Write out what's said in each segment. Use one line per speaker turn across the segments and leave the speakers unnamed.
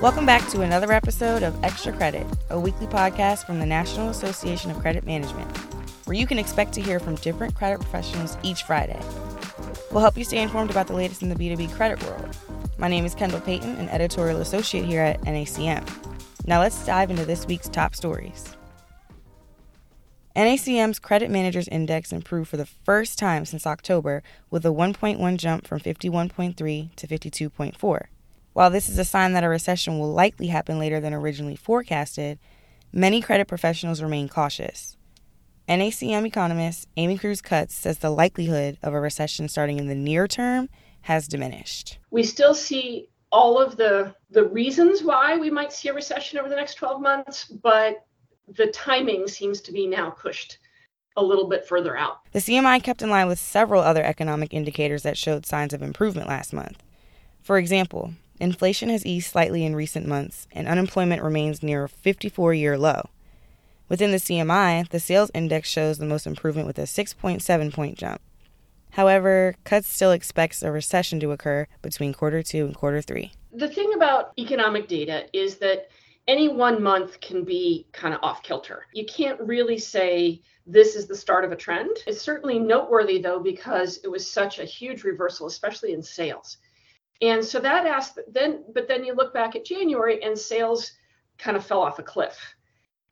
Welcome back to another episode of Extra Credit, a weekly podcast from the National Association of Credit Management, where you can expect to hear from different credit professionals each Friday. We'll help you stay informed about the latest in the B2B credit world. My name is Kendall Payton, an editorial associate here at NACM. Now let's dive into this week's top stories. NACM's Credit Managers Index improved for the first time since October with a 1.1 jump from 51.3 to 52.4. While this is a sign that a recession will likely happen later than originally forecasted, many credit professionals remain cautious. NACM economist Amy Crews Cutts says the likelihood of a recession starting in the near term has diminished.
We still see all of the the reasons why we might see a recession over the next 12 months, but the timing seems to be now pushed a little bit further out.
The CMI kept in line with several other economic indicators that showed signs of improvement last month. For example, Inflation has eased slightly in recent months, and unemployment remains near a 54 year low. Within the CMI, the sales index shows the most improvement with a 6.7 point jump. However, Cutts still expects a recession to occur between quarter two and quarter three.
The thing about economic data is that any one month can be kind of off kilter. You can't really say this is the start of a trend. It's certainly noteworthy, though, because it was such a huge reversal, especially in sales. And so that asked then, but then you look back at January and sales kind of fell off a cliff.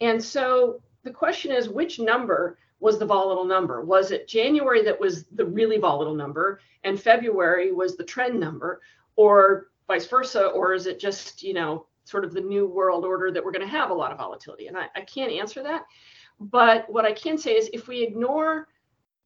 And so the question is, which number was the volatile number? Was it January that was the really volatile number and February was the trend number, or vice versa? Or is it just, you know, sort of the new world order that we're going to have a lot of volatility? And I, I can't answer that. But what I can say is if we ignore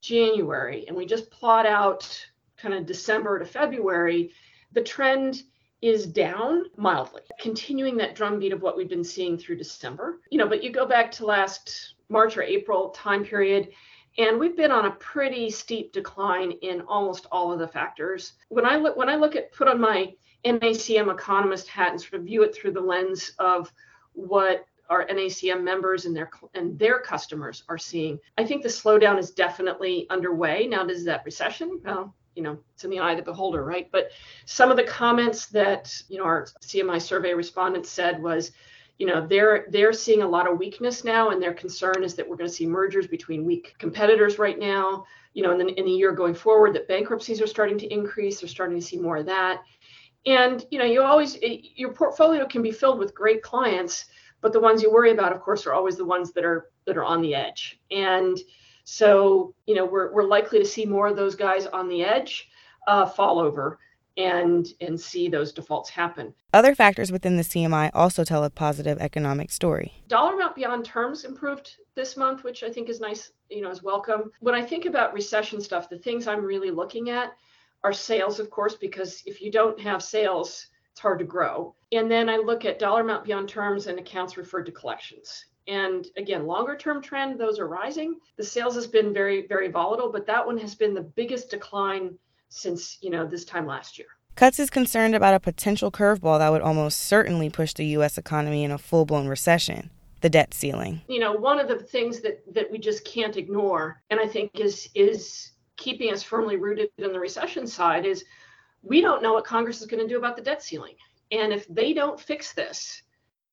January and we just plot out kind of December to February, the trend is down mildly, continuing that drumbeat of what we've been seeing through December. You know, but you go back to last March or April time period, and we've been on a pretty steep decline in almost all of the factors. When I look when I look at put on my NACM economist hat and sort of view it through the lens of what our NACM members and their and their customers are seeing. I think the slowdown is definitely underway. Now, does that recession? Well, you know it's in the eye of the beholder right? But some of the comments that you know our cmi survey respondents said was you know they're they're seeing a lot of weakness now and their concern is that we're going to see mergers between weak competitors right now. You know in the, in the year going forward that bankruptcies are starting to increase they're starting to see more of that. And you know you always your portfolio can be filled with great clients but the ones you worry about of course are always the ones that are that are on the edge. And so, you know, we're, we're likely to see more of those guys on the edge uh, fall over and and see those defaults happen.
Other factors within the CMI also tell a positive economic story.
Dollar amount beyond terms improved this month, which I think is nice, you know, is welcome. When I think about recession stuff, the things I'm really looking at are sales, of course, because if you don't have sales, it's hard to grow. And then I look at dollar amount beyond terms and accounts referred to collections. And again, longer term trend, those are rising. The sales has been very, very volatile, but that one has been the biggest decline since, you know, this time last year.
Cutts is concerned about a potential curveball that would almost certainly push the U.S. economy in a full blown recession the debt ceiling.
You know, one of the things that, that we just can't ignore, and I think is, is keeping us firmly rooted in the recession side, is we don't know what Congress is going to do about the debt ceiling. And if they don't fix this,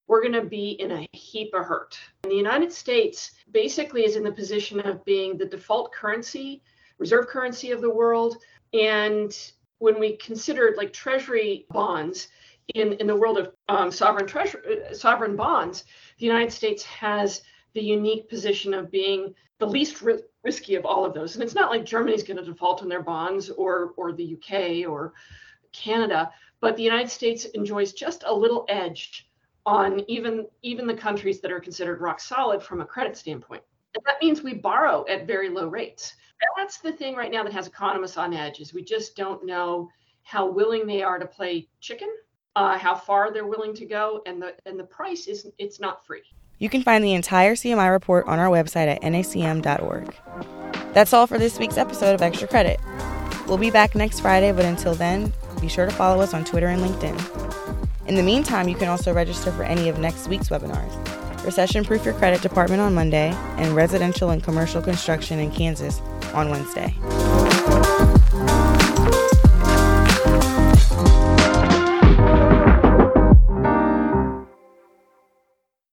we're going to be in a heap of hurt. And the United States basically is in the position of being the default currency, reserve currency of the world. And when we consider like treasury bonds in, in the world of um, sovereign treasury, uh, sovereign bonds, the United States has the unique position of being the least ri- risky of all of those. And it's not like Germany's going to default on their bonds or or the UK or Canada, but the United States enjoys just a little edge on even even the countries that are considered rock solid from a credit standpoint. And that means we borrow at very low rates. That's the thing right now that has economists on edge is we just don't know how willing they are to play chicken, uh, how far they're willing to go, and the and the price is it's not free.
You can find the entire CMI report on our website at nacm.org. That's all for this week's episode of Extra Credit. We'll be back next Friday, but until then, be sure to follow us on Twitter and LinkedIn. In the meantime, you can also register for any of next week's webinars Recession Proof Your Credit Department on Monday, and Residential and Commercial Construction in Kansas on Wednesday.